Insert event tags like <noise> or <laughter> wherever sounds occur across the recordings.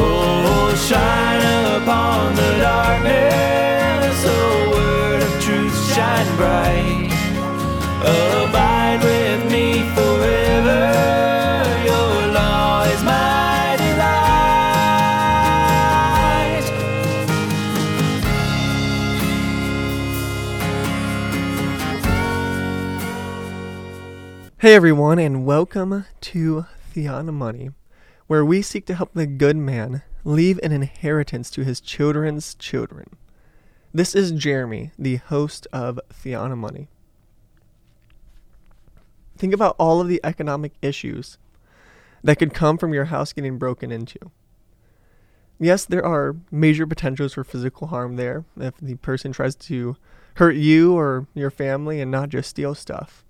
Oh, shine upon the darkness, oh, word of truth, shine bright. Abide with me forever. Your law is my delight. Hey everyone, and welcome to Theana Money, where we seek to help the good man leave an inheritance to his children's children. This is Jeremy, the host of Theana Money. Think about all of the economic issues that could come from your house getting broken into. Yes, there are major potentials for physical harm there if the person tries to hurt you or your family and not just steal stuff.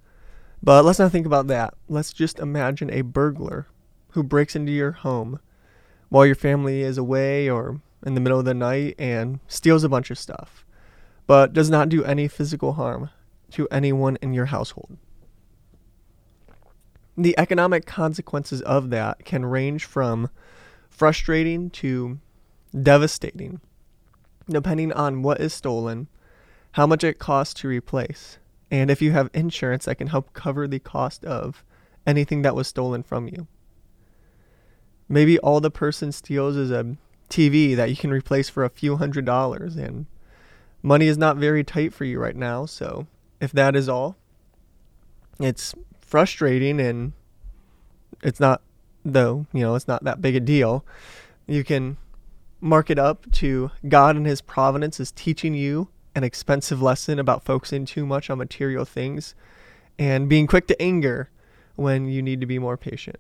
But let's not think about that. Let's just imagine a burglar who breaks into your home while your family is away or in the middle of the night and steals a bunch of stuff, but does not do any physical harm to anyone in your household. The economic consequences of that can range from frustrating to devastating, depending on what is stolen, how much it costs to replace, and if you have insurance that can help cover the cost of anything that was stolen from you. Maybe all the person steals is a TV that you can replace for a few hundred dollars, and money is not very tight for you right now. So, if that is all, it's frustrating and it's not, though, you know, it's not that big a deal. You can mark it up to God and His providence is teaching you an expensive lesson about focusing too much on material things and being quick to anger when you need to be more patient.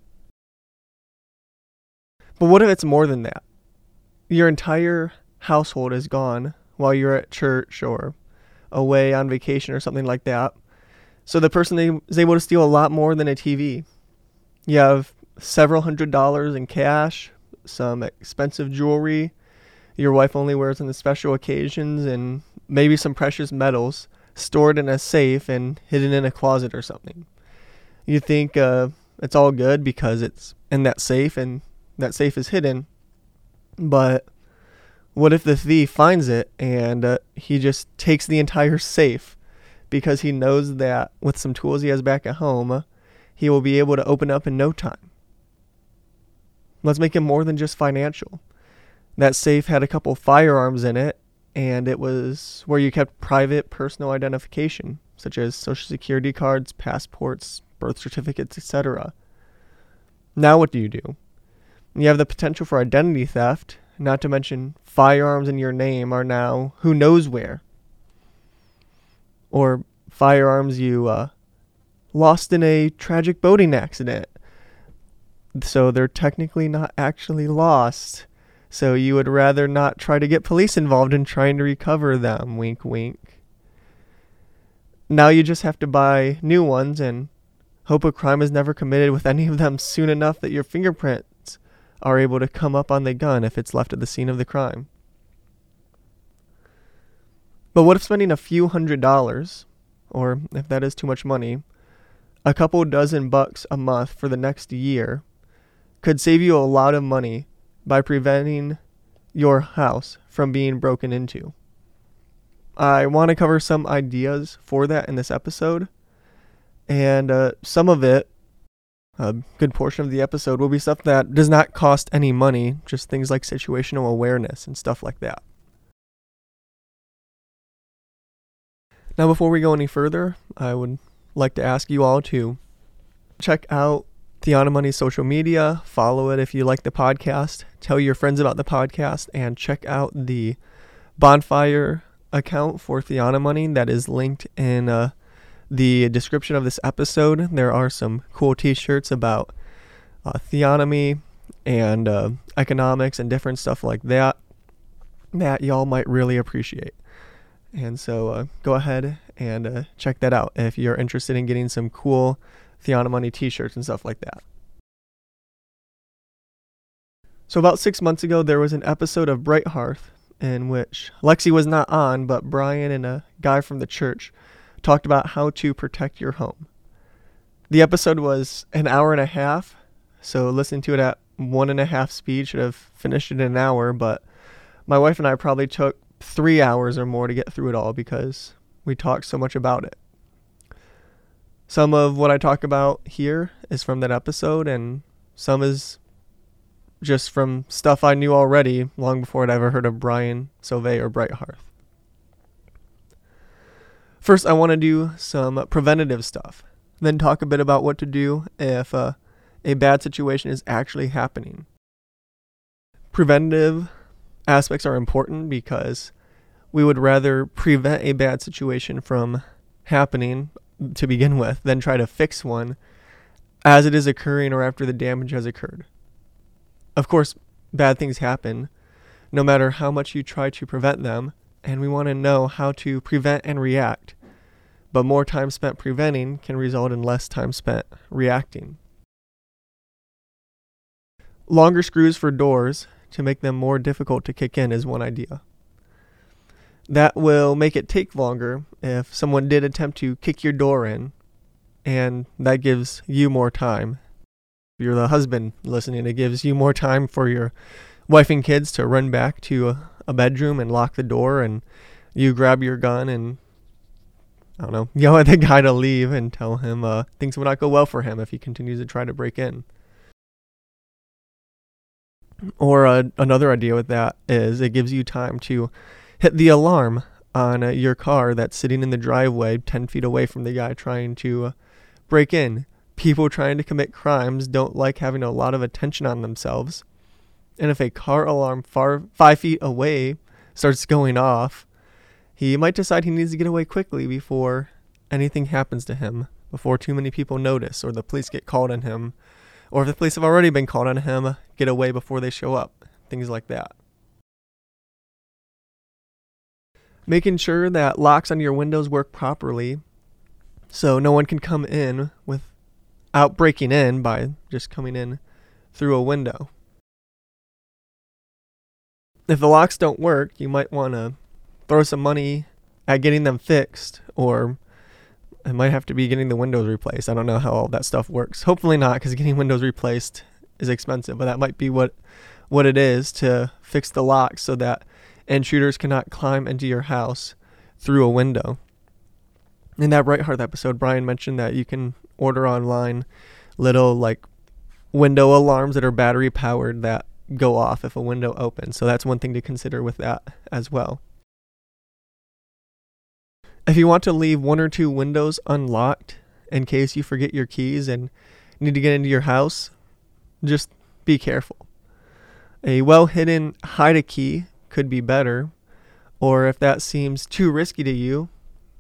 But what if it's more than that? Your entire household is gone while you're at church or away on vacation or something like that. So the person is able to steal a lot more than a TV. You have several hundred dollars in cash, some expensive jewelry your wife only wears on the special occasions, and maybe some precious metals stored in a safe and hidden in a closet or something. You think uh, it's all good because it's in that safe and that safe is hidden. But what if the thief finds it and uh, he just takes the entire safe because he knows that with some tools he has back at home, he will be able to open up in no time? Let's make it more than just financial. That safe had a couple firearms in it, and it was where you kept private personal identification, such as social security cards, passports, birth certificates, etc. Now, what do you do? You have the potential for identity theft, not to mention firearms in your name are now who knows where. Or firearms you uh, lost in a tragic boating accident. So they're technically not actually lost so you would rather not try to get police involved in trying to recover them. Wink, wink. Now you just have to buy new ones and hope a crime is never committed with any of them soon enough that your fingerprints are able to come up on the gun if it's left at the scene of the crime. But what if spending a few hundred dollars, or if that is too much money, a couple dozen bucks a month for the next year could save you a lot of money by preventing your house from being broken into. I want to cover some ideas for that in this episode, and uh, some of it, a good portion of the episode, will be stuff that does not cost any money, just things like situational awareness and stuff like that. Now, before we go any further, I would like to ask you all to check out Theana Money's social media. Follow it if you like the podcast. Tell your friends about the podcast and check out the bonfire account for Theana Money that is linked in uh, the description of this episode. There are some cool t shirts about uh, theonomy and uh, economics and different stuff like that that y'all might really appreciate. And so uh, go ahead and uh, check that out if you're interested in getting some cool Theana Money t-shirts and stuff like that. So about six months ago, there was an episode of Bright Hearth in which Lexi was not on, but Brian and a guy from the church talked about how to protect your home. The episode was an hour and a half, so listen to it at one and a half speed, should have finished it in an hour, but my wife and I probably took three hours or more to get through it all because we talked so much about it. Some of what I talk about here is from that episode, and some is just from stuff I knew already long before I'd ever heard of Brian Sauvé or Bright Hearth. First, I want to do some preventative stuff, then talk a bit about what to do if uh, a bad situation is actually happening. Preventative aspects are important because we would rather prevent a bad situation from happening to begin with than try to fix one as it is occurring or after the damage has occurred. Of course, bad things happen no matter how much you try to prevent them, and we want to know how to prevent and react. But more time spent preventing can result in less time spent reacting. Longer screws for doors to make them more difficult to kick in is one idea. That will make it take longer if someone did attempt to kick your door in, and that gives you more time. If you're the husband listening, it gives you more time for your wife and kids to run back to uh, a, bedroom and lock the door, and you grab your gun and I don't know, <laughs> yell at the guy to leave and tell him uh, things will not go well for him if he continues to try to break in. Or uh, another idea with that is it gives you time to hit the alarm on uh, your car that's sitting in the driveway 10 feet away from the guy trying to uh, break in. People trying to commit crimes don't like having a lot of attention on themselves. And if a car alarm far five feet away starts going off, he might decide he needs to get away quickly before anything happens to him, before too many people notice or the police get called on him, or if the police have already been called on him, get away before they show up. Things like that. making sure that locks on your windows work properly so no one can come in without breaking in by just coming in through a window. If the locks don't work, you might want to throw some money at getting them fixed or it might have to be getting the windows replaced. I don't know how all that stuff works. Hopefully not because getting windows replaced is expensive, but that might be what what it is to fix the locks so that intruders cannot climb into your house through a window. In that Bright Hearth episode, Brian mentioned that you can order online little like window alarms that are battery powered that go off if a window opens. So that's one thing to consider with that as well. If you want to leave one or two windows unlocked in case you forget your keys and need to get into your house, just be careful. A well hidden hide a key could be better. Or if that seems too risky to you,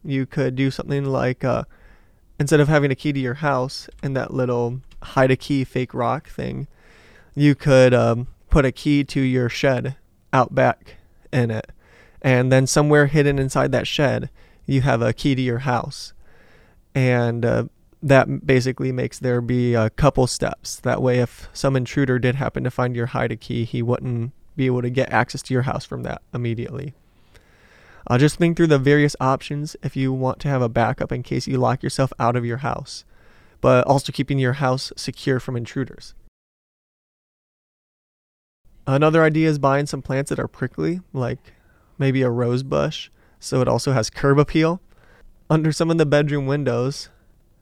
you could do something like uh, instead of having a key to your house and that little hide a key fake rock thing, you could um, put a key to your shed out back in it. And then somewhere hidden inside that shed, you have a key to your house. And uh, that basically makes there be a couple steps. That way, if some intruder did happen to find your hide a key, he wouldn't be able to get access to your house from that immediately. Uh, just think through the various options if you want to have a backup in case you lock yourself out of your house, but also keeping your house secure from intruders. Another idea is buying some plants that are prickly, like maybe a rose bush, so it also has curb appeal under some of the bedroom windows,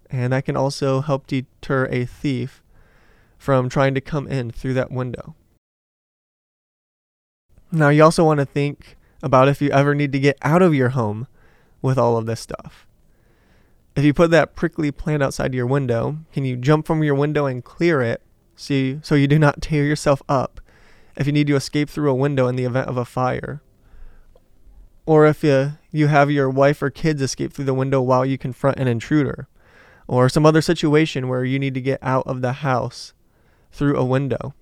and that can also help deter a thief from trying to come in through that window. Now, you also want to think about if you ever need to get out of your home with all of this stuff. If you put that prickly plant outside your window, can you jump from your window and clear it so you, so you do not tear yourself up if you need to escape through a window in the event of a fire? Or if you, you have your wife or kids escape through the window while you confront an intruder? Or some other situation where you need to get out of the house through a window?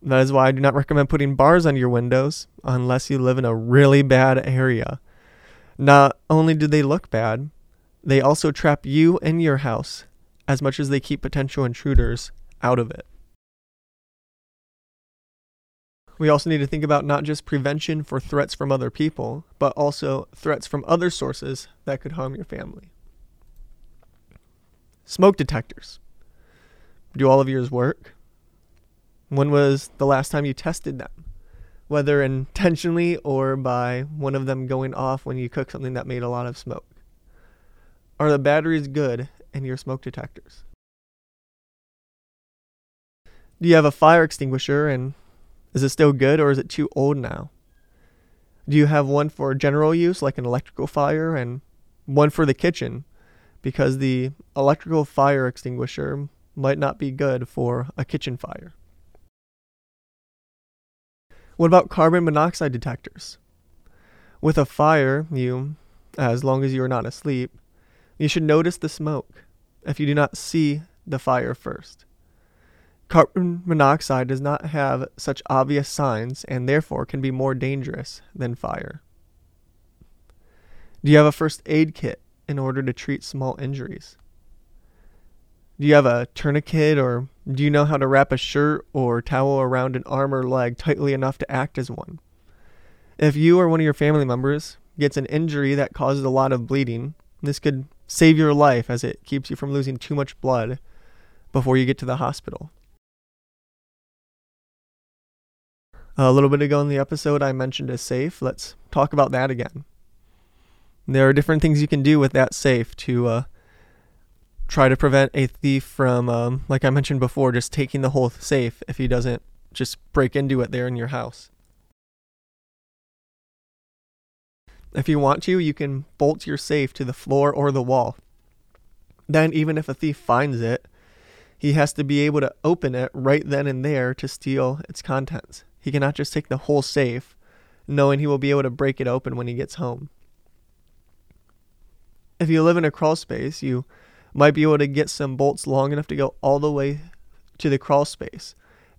That is why I do not recommend putting bars on your windows unless you live in a really bad area. Not only do they look bad, they also trap you in your house as much as they keep potential intruders out of it. We also need to think about not just prevention for threats from other people, but also threats from other sources that could harm your family. Smoke detectors. Do all of yours work? When was the last time you tested them? Whether intentionally or by one of them going off when you cook something that made a lot of smoke. Are the batteries good in your smoke detectors? Do you have a fire extinguisher and is it still good or is it too old now? Do you have one for general use, like an electrical fire, and one for the kitchen? Because the electrical fire extinguisher might not be good for a kitchen fire. What about carbon monoxide detectors? With a fire, you, as long as you are not asleep, you should notice the smoke if you do not see the fire first. Carbon monoxide does not have such obvious signs and therefore can be more dangerous than fire. Do you have a first aid kit in order to treat small injuries? Do you have a tourniquet or do you know how to wrap a shirt or towel around an arm or leg tightly enough to act as one? If you or one of your family members gets an injury that causes a lot of bleeding, this could save your life as it keeps you from losing too much blood before you get to the hospital. A little bit ago in the episode, I mentioned a safe. Let's talk about that again. There are different things you can do with that safe to uh, try to prevent a thief from, um, like I mentioned before, just taking the whole safe if he doesn't just break into it there in your house. If you want to, you can bolt your safe to the floor or the wall. Then, even if a thief finds it, he has to be able to open it right then and there to steal its contents. He cannot just take the whole safe, knowing he will be able to break it open when he gets home. If you live in a crawl space, you might be able to get some bolts long enough to go all the way to the crawl space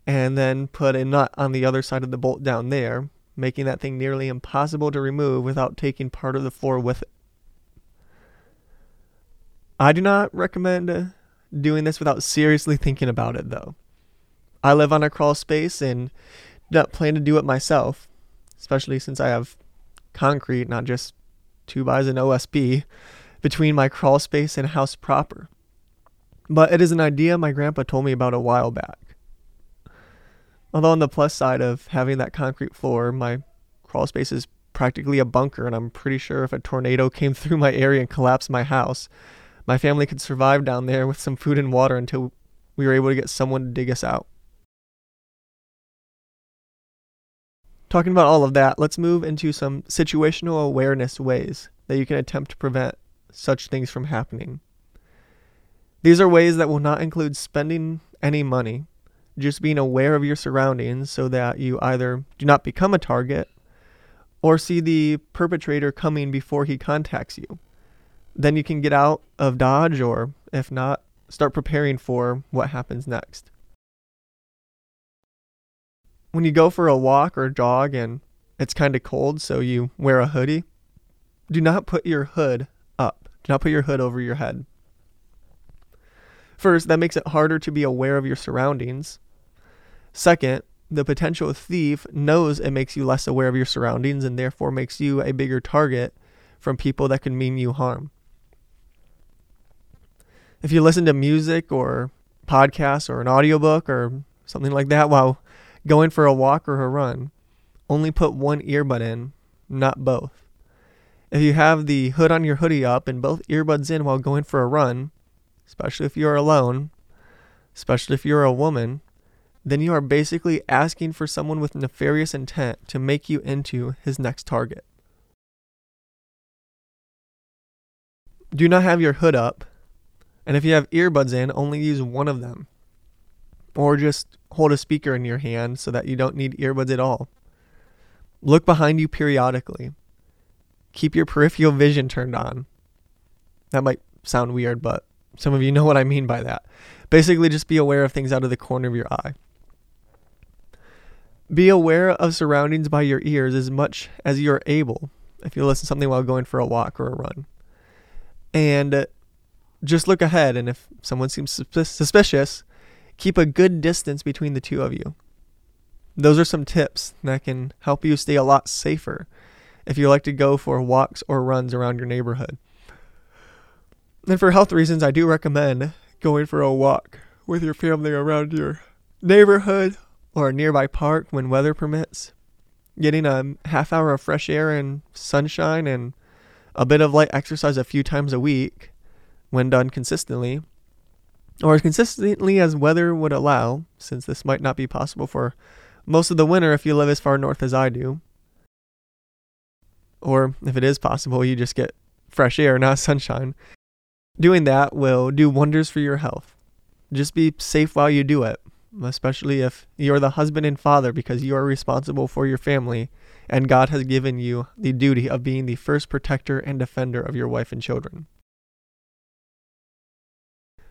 and then put a nut on the other side of the bolt down there, making that thing nearly impossible to remove without taking part of the floor with it. I do not recommend doing this without seriously thinking about it though. I live on a crawl space and not plan to do it myself, especially since I have concrete, not just two bys and OSB, between my crawl space and house proper. But it is an idea my grandpa told me about a while back. Although on the plus side of having that concrete floor, my crawl space is practically a bunker, and I'm pretty sure if a tornado came <laughs> through my area and collapsed my house, my family could survive down there with some food and water until we were able to get someone to dig us out. Talking about all of that, let's move into some situational awareness ways that you can attempt to prevent such things from happening. These are ways that will not include spending any money, just being aware of your surroundings so that you either do not become a target or see the perpetrator coming before he contacts you. Then you can get out of Dodge, or if not, start preparing for what happens next. When you go for a walk or jog and it's kind of cold, so you wear a hoodie, do not put your hood up. Do not put your hood over your head. First, that makes it harder to be aware of your surroundings. Second, the potential thief knows it makes you less aware of your surroundings and therefore makes you a bigger target from people that can mean you harm. If you listen to music or podcasts or an audiobook or something like that while going for a walk or a run, only put one earbud in, not both. If you have the hood on your hoodie up and both earbuds in while going for a run, especially if you're alone, especially if you're a woman, then you are basically asking for someone with nefarious intent to make you into his next target. Do not have your hood up, and if you have earbuds in, only use one of them. Or just hold a speaker in your hand so that you don't need earbuds at all. Look behind you periodically. Keep your peripheral vision turned on. That might sound weird, but some of you know what I mean by that. Basically, just be aware of things out of the corner of your eye. Be aware of surroundings by your ears as much as you're able if you listen to something while going for a walk or a run. And just look ahead, and if someone seems suspicious, keep a good distance between the two of you. Those are some tips that can help you stay a lot safer if you like to go for walks or runs around your neighborhood. And for health reasons, I do recommend going for a walk with your family around your neighborhood or a nearby park when weather permits. Getting a half hour of fresh air and sunshine and a bit of light exercise a few times a week, when done consistently, or as consistently as weather would allow, since this might not be possible for most of the winter if you live as far north as I do. Or if it is possible, you just get fresh air, <laughs> not sunshine. Doing that will do wonders for your health. Just be safe while you do it, especially if you're the husband and father because you are responsible for your family and God has given you the duty of being the first protector and defender of your wife and children.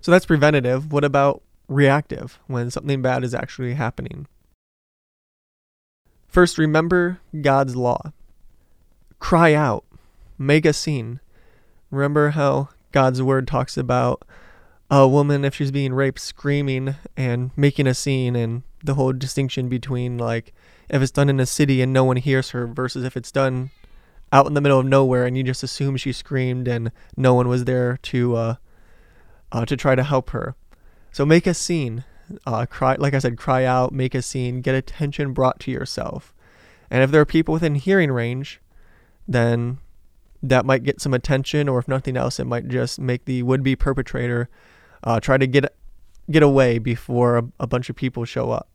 So that's preventative. What about reactive when something bad is actually happening? First, remember God's law. Cry out, make a scene. Remember how God's word talks about a woman, if she's being raped, screaming and making a scene, and the whole distinction between like if it's done in a city and no one hears her versus if it's done out in the middle of nowhere and you just assume she screamed and no one was there to uh, uh, to try to help her. So make a scene. Uh, cry, like I said, cry out, make a scene, get attention brought to yourself. And if there are people within hearing range, then that might get some attention, or if nothing else, it might just make the would-be perpetrator uh, try to get get away before a, a bunch of people show up.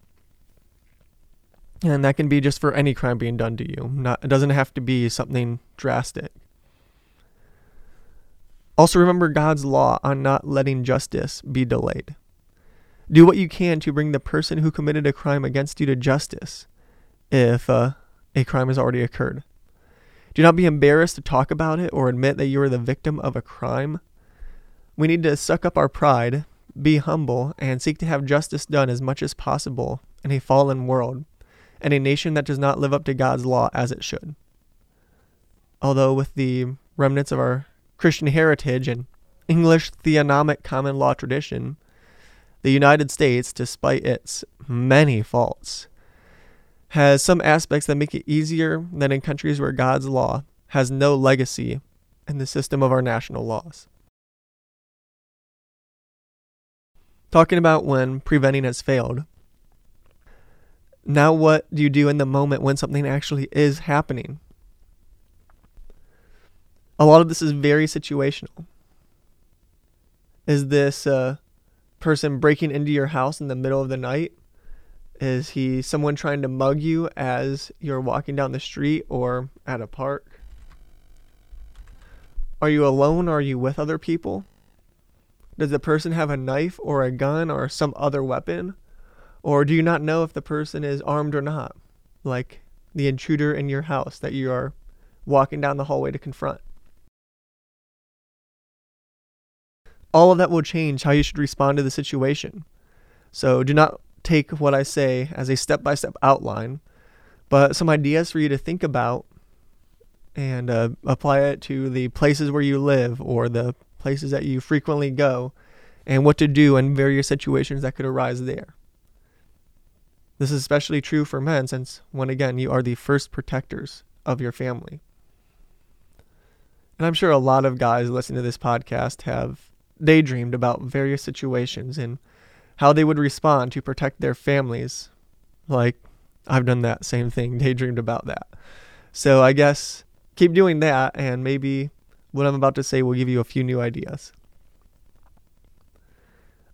And that can be just for any crime being done to you. Not it doesn't have to be something drastic. Also, remember God's law on not letting justice be delayed. Do what you can to bring the person who committed a crime against you to justice if uh, a crime has already occurred. Do not be embarrassed to talk about it or admit that you are the victim of a crime. We need to suck up our pride, be humble, and seek to have justice done as much as possible in a fallen world and a nation that does not live up to God's law as it should. Although, with the remnants of our Christian heritage and English theonomic common law tradition, the United States, despite its many faults, has some aspects that make it easier than in countries where God's law has no legacy in the system of our national laws. Talking about when preventing has failed. Now, what do you do in the moment when something actually is happening? A lot of this is very situational. Is this a person breaking into your house in the middle of the night? Is he someone trying to mug you as you're walking down the street or at a park? Are you alone or are you with other people? Does the person have a knife or a gun or some other weapon? Or do you not know if the person is armed or not? Like the intruder in your house that you are walking down the hallway to confront. All of that will change how you should respond to the situation. So do not take what I say as a step by step outline, but some ideas for you to think about and uh, apply it to the places where you live or the places that you frequently go and what to do in various situations that could arise there. This is especially true for men since, when again, you are the first protectors of your family. And I'm sure a lot of guys listening to this podcast have daydreamed about various situations and how they would respond to protect their families. Like, I've done that same thing, <laughs> daydreamed about that. So I guess keep doing that, and maybe what I'm about to say will give you a few new ideas.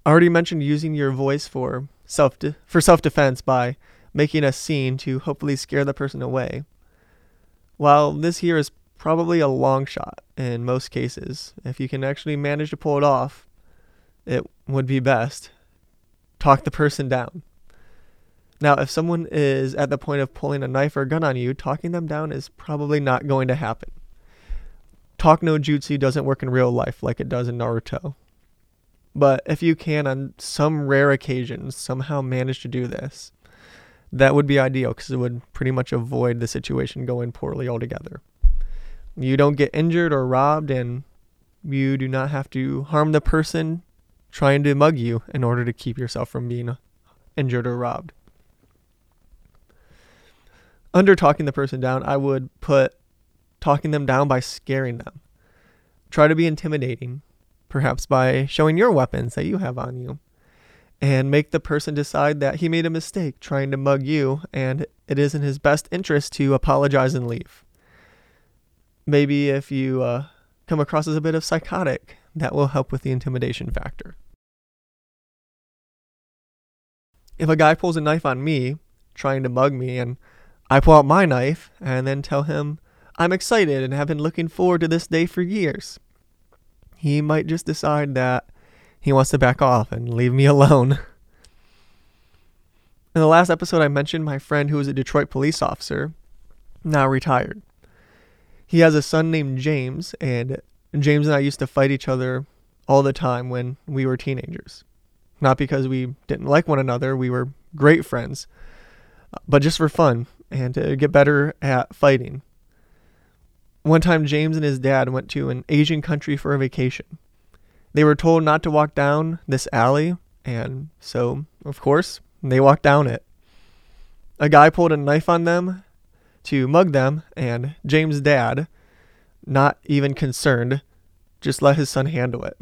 I already mentioned using your voice for self de- for self defense by making a scene to hopefully scare the person away. While this here is probably a long shot in most cases. If you can actually manage to pull it off, it would be best. Talk the person down. Now, if someone is at the point of pulling a knife or gun on you, talking them down is probably not going to happen. Talk no jutsu doesn't work in real life like it does in Naruto. But if you can, on some rare occasions, somehow manage to do this, that would be ideal because it would pretty much avoid the situation going poorly altogether. You don't get injured or robbed, and you do not have to harm the person trying to mug you in order to keep yourself from being injured or robbed. Under talking the person down, I would put talking them down by scaring them. Try to be intimidating, perhaps by showing your weapons that you have on you. and make the person decide that he made a mistake trying to mug you and it is in his best interest to apologize and leave. Maybe if you uh, come across as a bit of psychotic, that will help with the intimidation factor. If a guy pulls a knife on me, trying to mug me, and I pull out my knife and then tell him I'm excited and have been looking forward to this day for years, he might just decide that he wants to back off and leave me <laughs> alone. In the last episode, I mentioned my friend who was a Detroit police officer, now retired. He has a son named James, and James and I used to fight each other all the time when we were teenagers. Not because we didn't like one another, we were great friends, but just for fun and to get better at fighting. One time, James and his dad went to an Asian country for a vacation. They were told not to walk down this alley, and so, of course, they walked down it. A guy pulled a knife on them to mug them, and James' dad, not even concerned, just let his son handle it.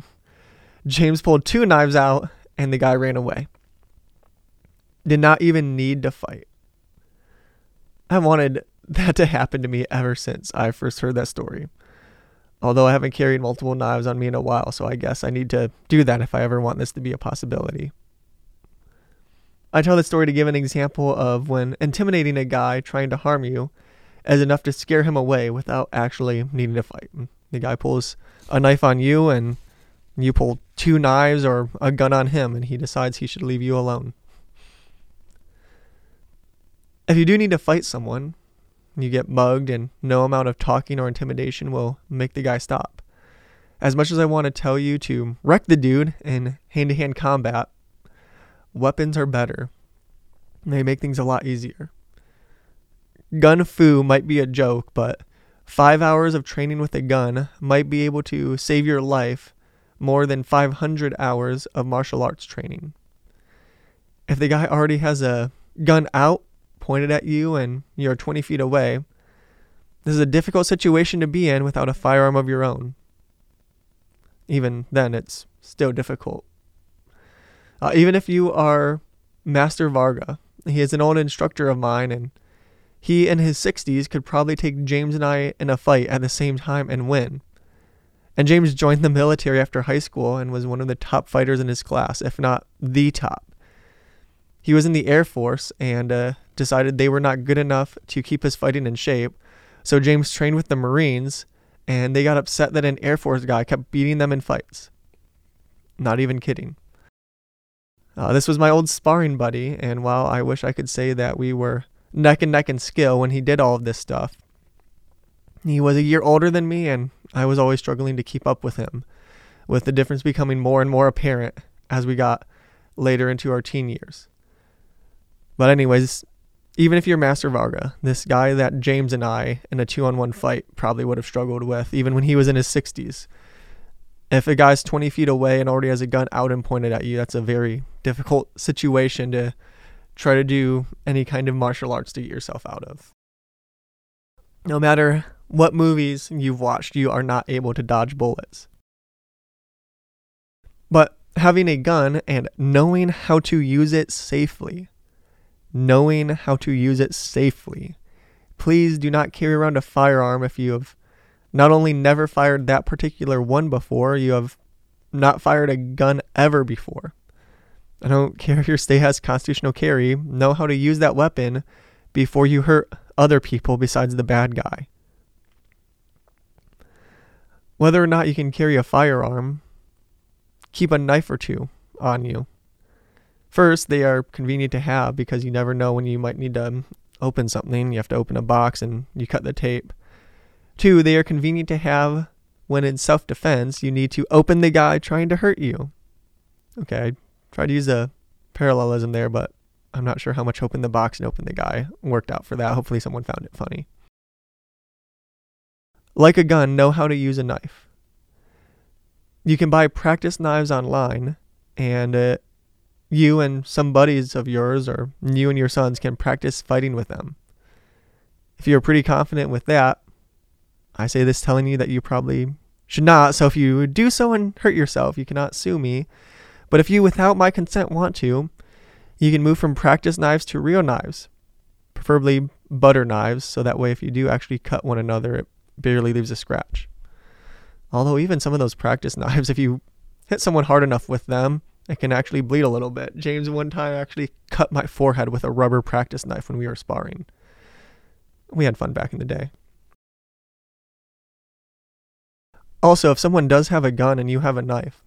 James pulled two knives out, and the guy ran away. Did not even need to fight. I wanted that to happen to me ever since I first heard that story. Although I haven't carried multiple knives on me in a while, so I guess I need to do that if I ever want this to be a possibility. I tell this story to give an example of when intimidating a guy trying to harm you is enough to scare him away without actually needing to fight. The guy pulls a knife on you and you pull two knives or a gun on him and he decides he should leave you alone. If you do need to fight someone, you get mugged, and no amount of talking or intimidation will make the guy stop. As much as I want to tell you to wreck the dude in hand to hand combat, weapons are better. They make things a lot easier. Gun fu might be a joke, but five hours of training with a gun might be able to save your life more than 500 hours of martial arts training. If the guy already has a gun out pointed at you and you're 20 feet away, this is a difficult situation to be in without a firearm of your own. Even then, it's still difficult. Uh, even if you are Master Varga, he is an old instructor of mine, and he in his 60s could probably take James and I in a fight at the same time and win. And James joined the military after high school and was one of the top fighters in his class, if not the top. He was in the Air Force and uh, decided they were not good enough to keep his fighting in shape. So James trained with the Marines and they got upset that an Air Force guy kept beating them in fights. Not even kidding. Uh, this was my old sparring buddy, and while I wish I could say that we were neck and neck in skill when he did all of this stuff, he was a year older than me, and I was always struggling to keep up with him, with the difference becoming more and more apparent as we got later into our teen years. But, anyways, even if you're Master Varga, this guy that James and I in a two on one fight probably would have struggled with, even when he was in his 60s. If a guy's 20 feet away and already has a gun out and pointed at you, that's a very difficult situation to try to do any kind of martial arts to get yourself out of. No matter what movies you've watched, you are not able to dodge bullets. But having a gun and knowing how to use it safely knowing how to use it safely. Please do not carry around a firearm if you have not only never fired that particular one before, you have not fired a gun ever before. I don't care if your state has constitutional carry, know how to use that weapon before you hurt other people besides the bad guy. Whether or not you can carry a firearm, keep a knife or two on you. First, they are convenient to have because you never know when you might need to open something. You have to open a box and you cut the tape. Two, they are convenient to have when in self defense you need to open the guy trying to hurt you. Okay, I tried to use a parallelism there, but I'm not sure how much open the box and open the guy worked out for that. Hopefully, someone found it funny. Like a gun, know how to use a knife. You can buy practice knives online, and uh, you and some buddies of yours or you and your sons can practice fighting with them. If you're pretty confident with that, I say this telling you that you probably should not. So if you do so and hurt yourself, you cannot sue me. But if you, without my consent, want to, you can move from practice knives to real knives, preferably butter knives, so that way if you do actually cut one another, it barely leaves a scratch. Although, even some of those practice <laughs> knives, if you hit someone hard enough with them, it can actually bleed a little bit. James one time actually cut my forehead with a rubber practice knife when we were sparring. We had fun back in the day. Also, if someone does have a gun and you have a knife,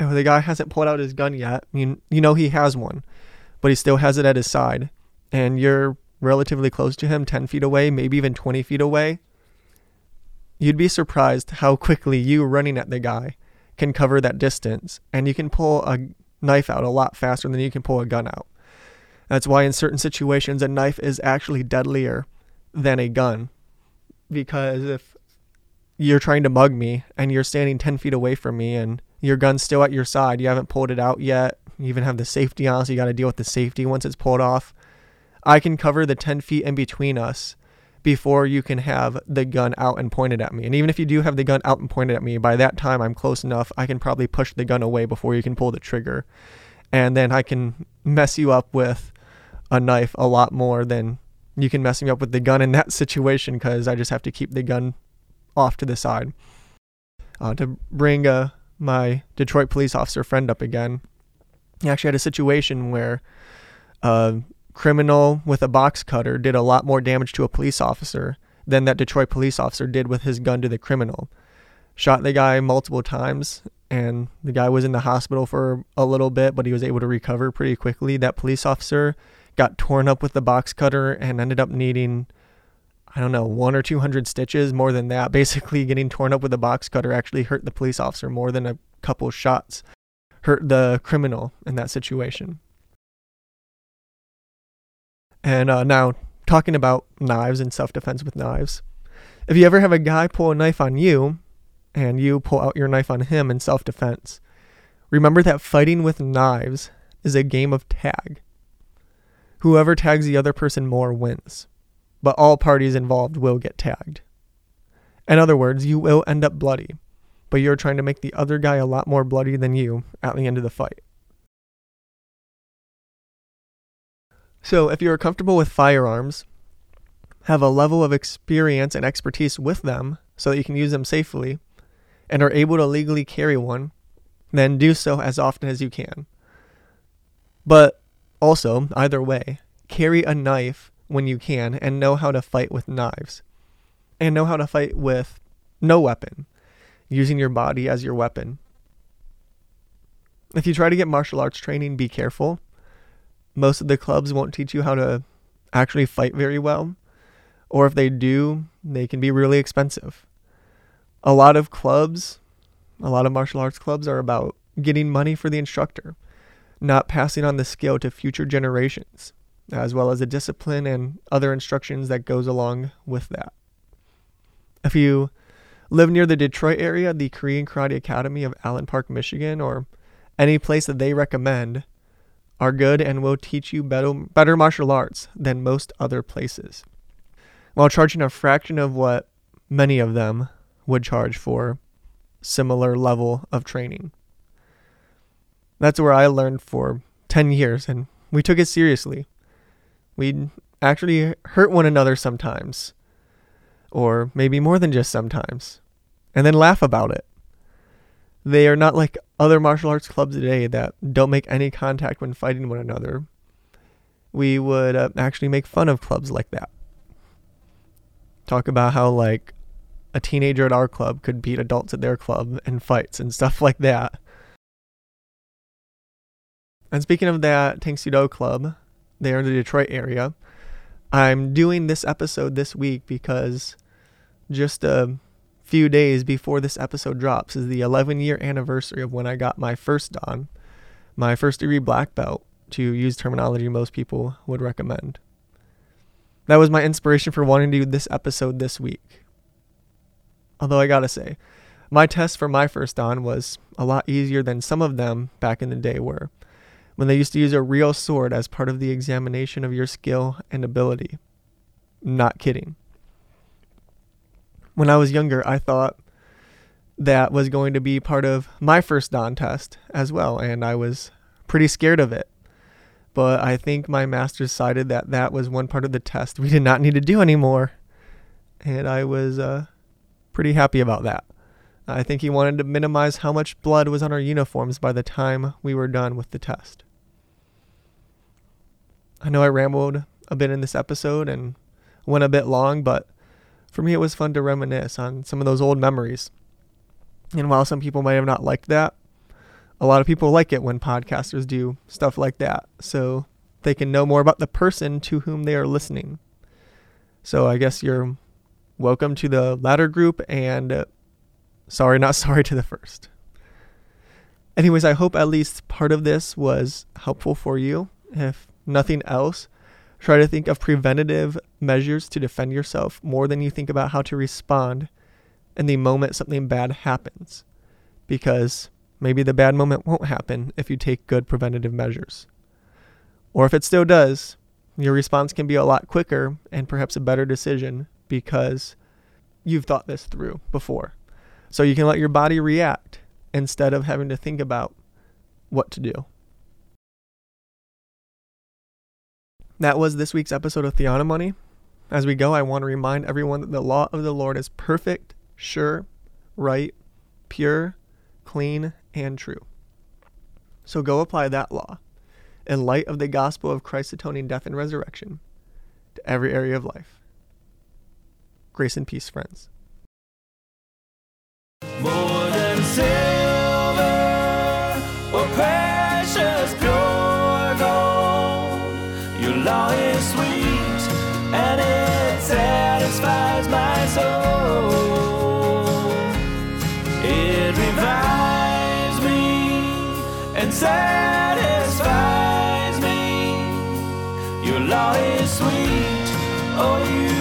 if the guy hasn't pulled out his gun yet, you, you know he has one, but he still has it at his side, and you're relatively close to him, 10 feet away, maybe even 20 feet away, you'd be surprised how quickly you running at the guy can cover that distance, and you can pull a knife out a lot faster than you can pull a gun out. That's why in certain situations a knife is actually deadlier than a gun. Because if you're trying to mug me and you're standing 10 feet away from me and your gun's still at your side, you haven't pulled it out yet, you even have the safety on, so you got to deal with the safety once it's pulled off. I can cover the 10 feet in between us before you can have the gun out and pointed at me. And even if you do have the gun out and pointed at me, by that time I'm close enough, I can probably push the gun away before you can pull the trigger. And then I can mess you up with a knife a lot more than you can mess me up with the gun in that <laughs> situation because I just have to keep the gun off to the side. Uh, to bring uh, my Detroit police officer friend up again, he actually had a situation where a criminal with a box cutter did a lot more damage to a police officer than that Detroit police officer did with his gun to the criminal. Shot the guy multiple times, and the guy was in the hospital for a little bit, but he was able to recover pretty quickly. That police officer got torn up with the box cutter and ended up needing I don't know, one or two hundred stitches, more than that. Basically, getting torn up with a box cutter actually hurt the police officer more than a couple shots hurt the criminal in that situation. And uh, now, talking about knives and self defense with knives. If you ever have a guy pull a knife on you and you pull out your knife on him in self defense, remember that fighting with knives is a game of tag. Whoever tags the other person more wins but all parties involved will get tagged. In other words, you will end up bloody, but you're trying to make the other guy a lot more bloody than you at the end of the fight. So, if you're comfortable with firearms, have a level of experience and expertise with them so that you can use them safely, and are able to legally carry one, then do so as often as you can. But also, either way, carry a knife when you can and know how to fight with knives and know how to fight with no weapon, using your body as your weapon. If you try to get martial arts training, be careful. Most of the clubs won't teach you how to actually fight very well, or if they do, they can be really expensive. A lot of clubs, a lot of martial arts clubs are about getting money for the instructor, not passing on the skill to future generations as well as the discipline and other instructions that goes along with that. If you live near the Detroit area, the Korean Karate Academy of Allen Park, Michigan, or any place that they recommend are good and will teach you better, better martial arts than most other places, while charging a fraction of what many of them would charge for similar level of training. That's where I learned for 10 years and we took it seriously. We'd actually hurt one another sometimes, or maybe more than just sometimes, and then laugh about it. They are not like other martial arts clubs today that don't make any contact when fighting one another. We would uh, actually make fun of clubs like that. Talk about how, like, a teenager at our club could beat adults at their club in fights and stuff <laughs> like that. And speaking of that Tang Soo Do Club, there in the Detroit area. I'm doing this episode this week because just a few days before this episode drops is the 11 year anniversary of when I got my first Dan, my first degree black belt, to use terminology most people would recommend. That was my inspiration for wanting to do this episode this week. Although I gotta say, my test for my first Dan was a lot easier than some of them back in the day were when they used to use a real sword as part of the examination of your skill and ability. Not kidding. When I was younger, I thought that was going to be part of my first Dan test as well, and I was pretty scared of it. But I think my master decided that that was one part of the test we did not need to do anymore, and I was uh, pretty happy about that. I think he wanted to minimize how much blood was on our uniforms by the time we were done with the test. I know I rambled a bit in this episode and went a bit long, but for me it was fun to reminisce on some of those old memories. And while some people might have not liked that, a lot of people like it when podcasters do stuff like that. So they can know more about the person to whom they are listening. So I guess you're welcome to the latter group and sorry, not <laughs> sorry to the first. Anyways, I hope at least part of this was helpful for you. If nothing else, try to think of preventative measures to defend yourself more than you think about how to respond in the moment something bad happens. Because maybe the bad moment won't happen if you take good preventative measures. Or if it still does, your response can be a lot quicker and perhaps a better decision because you've thought this through before. So you can let your body react instead of having to think about what to do. That was this week's episode of Theonomony. As we go, I want to remind everyone that the law of the Lord is perfect, sure, right, pure, clean, and true. So go apply that law in light of the gospel of Christ's atoning death and resurrection to every area of life. Grace and peace, friends. More It revives me and satisfies me. Your law is sweet, oh, you.